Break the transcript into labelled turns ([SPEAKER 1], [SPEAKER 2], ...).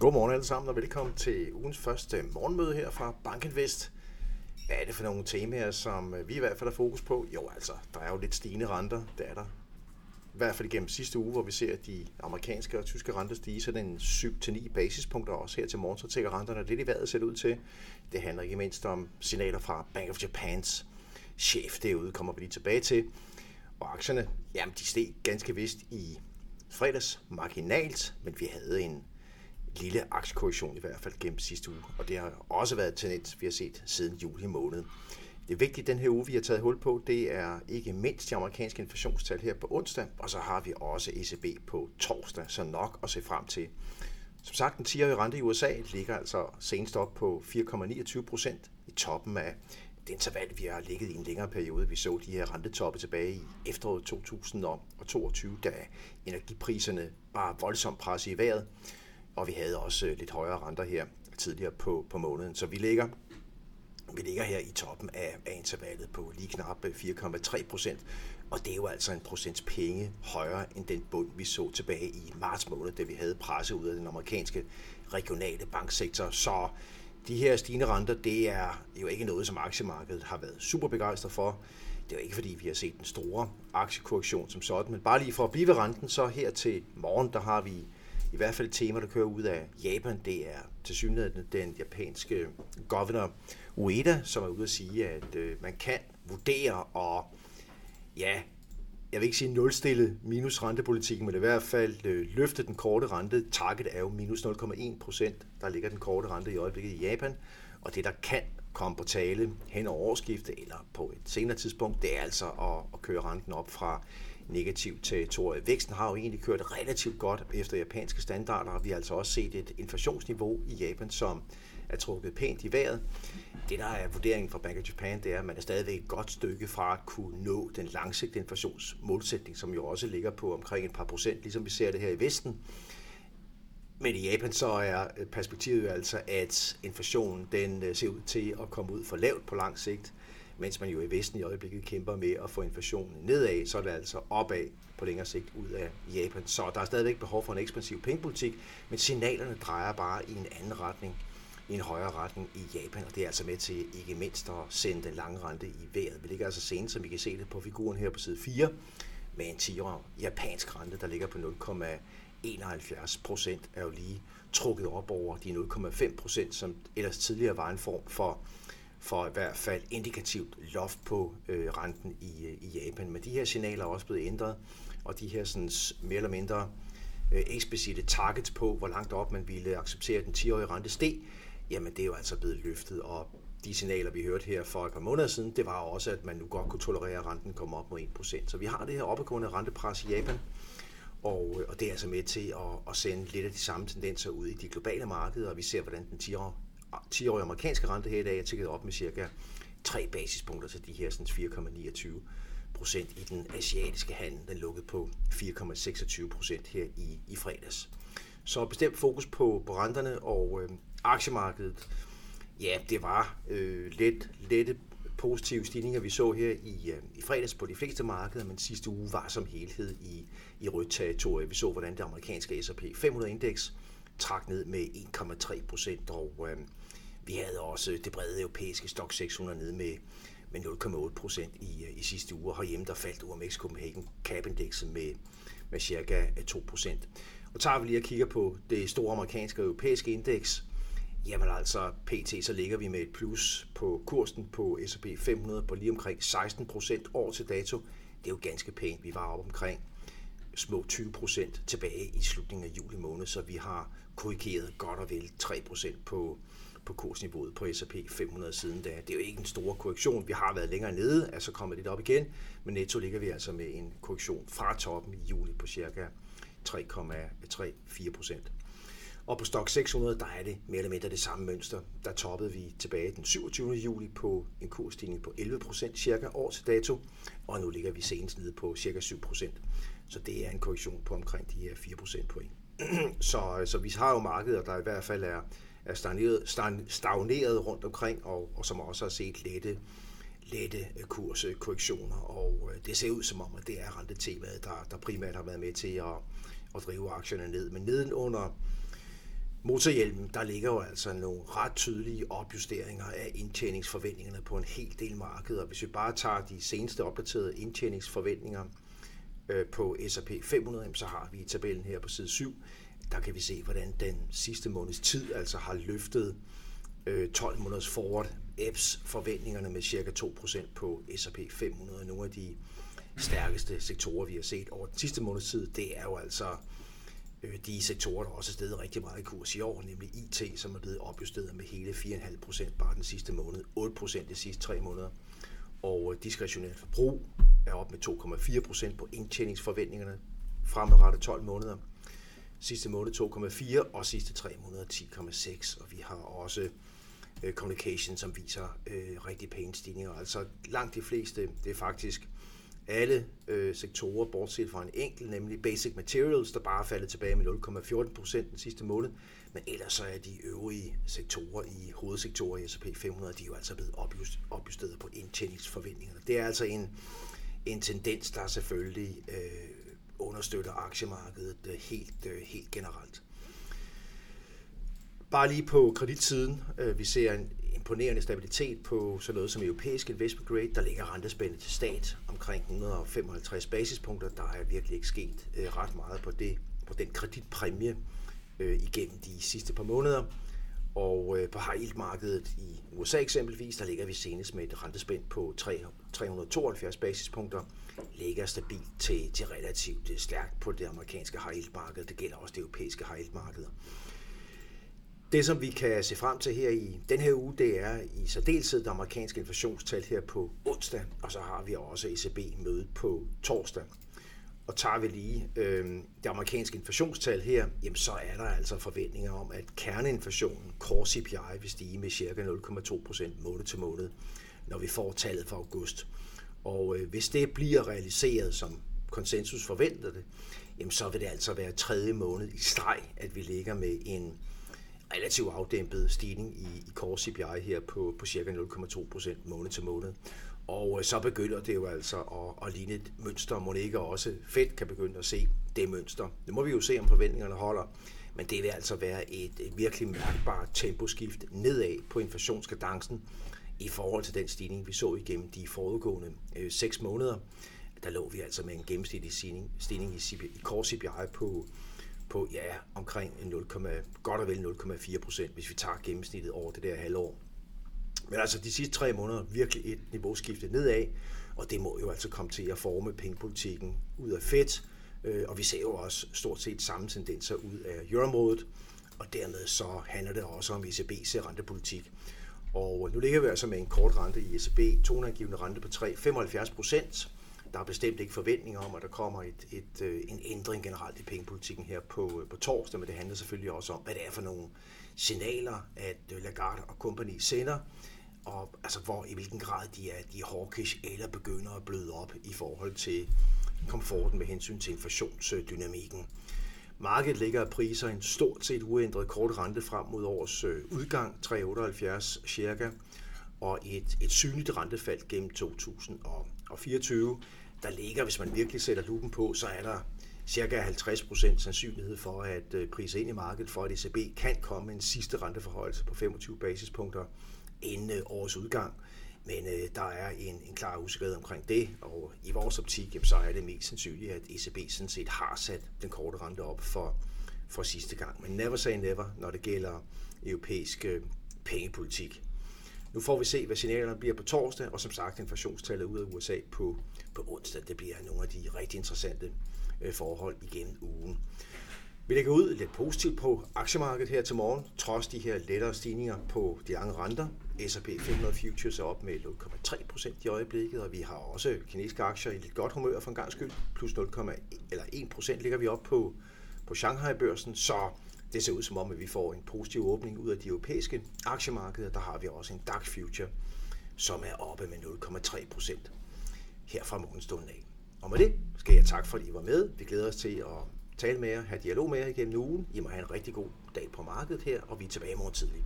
[SPEAKER 1] Godmorgen alle sammen og velkommen til ugens første morgenmøde her fra Bankinvest. Hvad er det for nogle temaer, som øh, vi i hvert fald har fokus på? Jo, altså, der er jo lidt stigende renter, det er der. I hvert fald igennem sidste uge, hvor vi ser at de amerikanske og tyske renter stige, så den 7-9 basispunkter også her til morgen, så tækker renterne lidt i vejret set ud til. Det handler ikke mindst om signaler fra Bank of Japans chef derude, kommer vi lige tilbage til. Og aktierne, jamen de steg ganske vist i fredags marginalt, men vi havde en lille aktiekorrektion i hvert fald gennem sidste uge, og det har også været tendens, vi har set siden juli måned. Det vigtige den her uge, vi har taget hul på, det er ikke mindst de amerikanske inflationstal her på onsdag, og så har vi også ECB på torsdag, så nok at se frem til. Som sagt, den 10-årige rente i USA ligger altså senest op på 4,29 procent i toppen af det interval, vi har ligget i en længere periode. Vi så de her rentetoppe tilbage i efteråret 2022, da energipriserne var voldsomt presset i vejret, og vi havde også øh, lidt højere renter her tidligere på, på måneden. Så vi ligger vi ligger her i toppen af, af intervallet på lige knap øh, 4,3 procent, og det er jo altså en procents penge højere end den bund, vi så tilbage i marts måned, da vi havde presset ud af den amerikanske regionale banksektor. Så de her stigende renter, det er jo ikke noget, som aktiemarkedet har været super begejstret for. Det er jo ikke, fordi vi har set den store aktiekorrektion som sådan, men bare lige for at blive ved renten, så her til morgen, der har vi i hvert fald et tema, der kører ud af Japan. Det er til synligheden den japanske governor Ueda, som er ude at sige, at øh, man kan vurdere og ja, jeg vil ikke sige nulstille minus rentepolitikken, men i hvert fald øh, løfte den korte rente. Target er jo minus 0,1 procent. Der ligger den korte rente i øjeblikket i Japan. Og det, der kan komme på tale hen over årsskiftet eller på et senere tidspunkt, det er altså at, at køre renten op fra negativt territorie. Væksten har jo egentlig kørt relativt godt efter japanske standarder, og vi har altså også set et inflationsniveau i Japan, som er trukket pænt i vejret. Det, der er vurderingen fra Bank of Japan, det er, at man er stadigvæk et godt stykke fra at kunne nå den langsigtede inflationsmålsætning, som jo også ligger på omkring et par procent, ligesom vi ser det her i Vesten. Men i Japan så er perspektivet jo altså, at inflationen den øh, ser ud til at komme ud for lavt på lang sigt, mens man jo i Vesten i øjeblikket kæmper med at få inflationen nedad, så er det altså opad på længere sigt ud af Japan. Så der er stadigvæk behov for en ekspansiv pengepolitik, men signalerne drejer bare i en anden retning i en højere retning i Japan, og det er altså med til ikke mindst at sende den lange rente i vejret. Vi ligger altså senest, som vi kan se det på figuren her på side 4, med en 10 japansk rente, der ligger på 0,71 procent, er jo lige trukket op over de 0,5 procent, som ellers tidligere var en form for for i hvert fald indikativt loft på øh, renten i, øh, i Japan. Men de her signaler er også blevet ændret, og de her sådan, mere eller mindre øh, eksplicite targets på, hvor langt op man ville acceptere den 10-årige rente steg, jamen det er jo altså blevet løftet, og de signaler, vi hørte her for et par måneder siden, det var også, at man nu godt kunne tolerere, at renten kommer op mod 1%. Så vi har det her opadgående rentepres i Japan, og, øh, og det er altså med til at, at sende lidt af de samme tendenser ud i de globale markeder, og vi ser, hvordan den 10-årige amerikanske rente her i dag er tækket op med cirka 3 basispunkter til de her 4,29 procent i den asiatiske handel. Den lukkede på 4,26 procent her i, i fredags. Så bestemt fokus på, på renterne og øh, aktiemarkedet. Ja, det var øh, let, lette positive stigninger, vi så her i, øh, i fredags på de fleste markeder, men sidste uge var som helhed i, i rødt territorie. Vi så, hvordan det amerikanske S&P 500-indeks trak ned med 1,3 procent, og øh, vi havde også det brede europæiske Stock 600 ned med, med 0,8 procent i, øh, i sidste uge, og herhjemme der faldt UMX Copenhagen Cap Indexet med, med cirka øh, 2 procent. Og tager vi lige og kigger på det store amerikanske og europæiske indeks, jamen altså pt. så ligger vi med et plus på kursen på S&P 500 på lige omkring 16 procent år til dato. Det er jo ganske pænt. Vi var oppe omkring små 20 procent tilbage i slutningen af juli måned, så vi har korrigeret godt og vel 3% på, på kursniveauet på S&P 500 siden da. Det er jo ikke en stor korrektion. Vi har været længere nede, altså kommet lidt op igen, men netto ligger vi altså med en korrektion fra toppen i juli på cirka 3,34 procent. Og på Stock 600, der er det mere eller mindre det samme mønster. Der toppede vi tilbage den 27. juli på en kursstigning på 11 procent cirka år til dato, og nu ligger vi senest nede på cirka 7 procent. Så det er en korrektion på omkring de her 4 procent point. så, øh, så vi har jo markeder, der i hvert fald er, er stagneret, stagneret rundt omkring, og, og som også har set lette, lette øh, kurskorrektioner, og øh, det ser ud som om, at det er rentetemaet, der, der primært har været med til at, at drive aktierne ned. Men nedenunder motorhjelmen, der ligger jo altså nogle ret tydelige opjusteringer af indtjeningsforventningerne på en hel del markeder. Hvis vi bare tager de seneste opdaterede indtjeningsforventninger Øh, på S&P 500, så har vi i tabellen her på side 7, der kan vi se, hvordan den sidste måneds tid altså har løftet øh, 12 måneders forward EPS forventningerne med cirka 2% på S&P 500. Nogle af de stærkeste sektorer, vi har set over den sidste måneds tid, det er jo altså øh, de sektorer, der også er stedet rigtig meget i kurs i år, nemlig IT, som er blevet opjusteret med hele 4,5% bare den sidste måned, 8% de sidste tre måneder. Og øh, diskretionært forbrug er op med 2,4% på indtjeningsforventningerne fremadrettet 12 måneder. Sidste måned 2,4 og sidste 3 måneder 10,6. Og vi har også øh, communication, som viser øh, rigtig pæne stigninger. Altså langt de fleste, det er faktisk alle øh, sektorer, bortset fra en enkelt, nemlig Basic Materials, der bare er faldet tilbage med 0,14 procent den sidste måned. Men ellers så er de øvrige sektorer i hovedsektorer i S&P 500, de er jo altså blevet opjusteret på indtjeningsforventningerne. Det er altså en, en tendens, der selvfølgelig øh, understøtter aktiemarkedet øh, helt, øh, helt generelt. Bare lige på kreditsiden, øh, vi ser en imponerende stabilitet på sådan noget som europæisk investment grade. Der ligger rentespændet til stat omkring 155 basispunkter. Der er virkelig ikke sket øh, ret meget på, det, på den kreditpræmie øh, igennem de sidste par måneder. Og på high yield markedet i USA eksempelvis, der ligger vi senest med et rentespænd på 3, 372 basispunkter, ligger stabilt til, til relativt stærkt på det amerikanske high yield marked. Det gælder også det europæiske high yield marked. Det, som vi kan se frem til her i den her uge, det er i særdeleshed det amerikanske inflationstal her på onsdag, og så har vi også ECB-mødet på torsdag. Og tager vi lige øh, det amerikanske inflationstal her, jamen så er der altså forventninger om, at kerneinflationen, core CPI, vil stige med ca. 0,2 procent måned til måned, når vi får tallet for august. Og øh, hvis det bliver realiseret, som konsensus forventer det, jamen så vil det altså være tredje måned i streg, at vi ligger med en relativt afdæmpet stigning i, i core CPI her på, på cirka 0,2 procent måned til måned. Og øh, så begynder det jo altså at, at ligne et mønster. Må ikke også Fed kan begynde at se det mønster. Nu må vi jo se, om forventningerne holder. Men det vil altså være et, et virkelig mærkbart temposkift nedad på inflationskadencen i forhold til den stigning, vi så igennem de forudgående øh, 6 måneder. Der lå vi altså med en gennemsnitlig stigning, stigning i, CPI, i core CPI på på ja, omkring 0, godt og vel 0,4 procent, hvis vi tager gennemsnittet over det der halvår. Men altså de sidste tre måneder virkelig et niveauskifte nedad, og det må jo altså komme til at forme pengepolitikken ud af fedt, øh, og vi ser jo også stort set samme tendenser ud af euroområdet, og dermed så handler det også om ECB's rentepolitik. Og nu ligger vi altså med en kort rente i ECB, toneangivende rente på 3,75 procent, der er bestemt ikke forventninger om, at der kommer et, et, øh, en ændring generelt i pengepolitikken her på, øh, på torsdag, men det handler selvfølgelig også om, hvad det er for nogle signaler, at øh, Lagarde og company sender, og altså hvor i hvilken grad de er, de er hawkish eller begynder at bløde op i forhold til komforten med hensyn til inflationsdynamikken. Markedet ligger af priser en stort set uændret kort rente frem mod års øh, udgang, 3,78 cirka, og et, et synligt rentefald gennem 2024 der ligger, hvis man virkelig sætter lupen på, så er der cirka 50% sandsynlighed for, at øh, ind i markedet for, at ECB kan komme en sidste renteforhøjelse på 25 basispunkter inden øh, årets udgang. Men øh, der er en, en klar usikkerhed omkring det, og i vores optik, jamen, så er det mest sandsynligt, at ECB sådan set har sat den korte rente op for, for sidste gang. Men never say never, når det gælder europæisk øh, pengepolitik. Nu får vi se, hvad signalerne bliver på torsdag, og som sagt inflationstallet ud af USA på, på onsdag. Det bliver nogle af de rigtig interessante øh, forhold igennem ugen. Vi lægger ud lidt positivt på aktiemarkedet her til morgen, trods de her lettere stigninger på de lange renter. S&P 500 Futures er op med 0,3 procent i øjeblikket, og vi har også kinesiske aktier i lidt godt humør for en gang skyld. Plus 0, eller 1 procent ligger vi op på, på Shanghai-børsen, så det ser ud som om, at vi får en positiv åbning ud af de europæiske aktiemarkeder. Der har vi også en DAX Future, som er oppe med 0,3 procent her fra morgenstunden af. Og med det skal jeg takke for, at I var med. Vi glæder os til at tale med jer, have dialog med jer igennem ugen. I må have en rigtig god dag på markedet her, og vi er tilbage i morgen tidlig.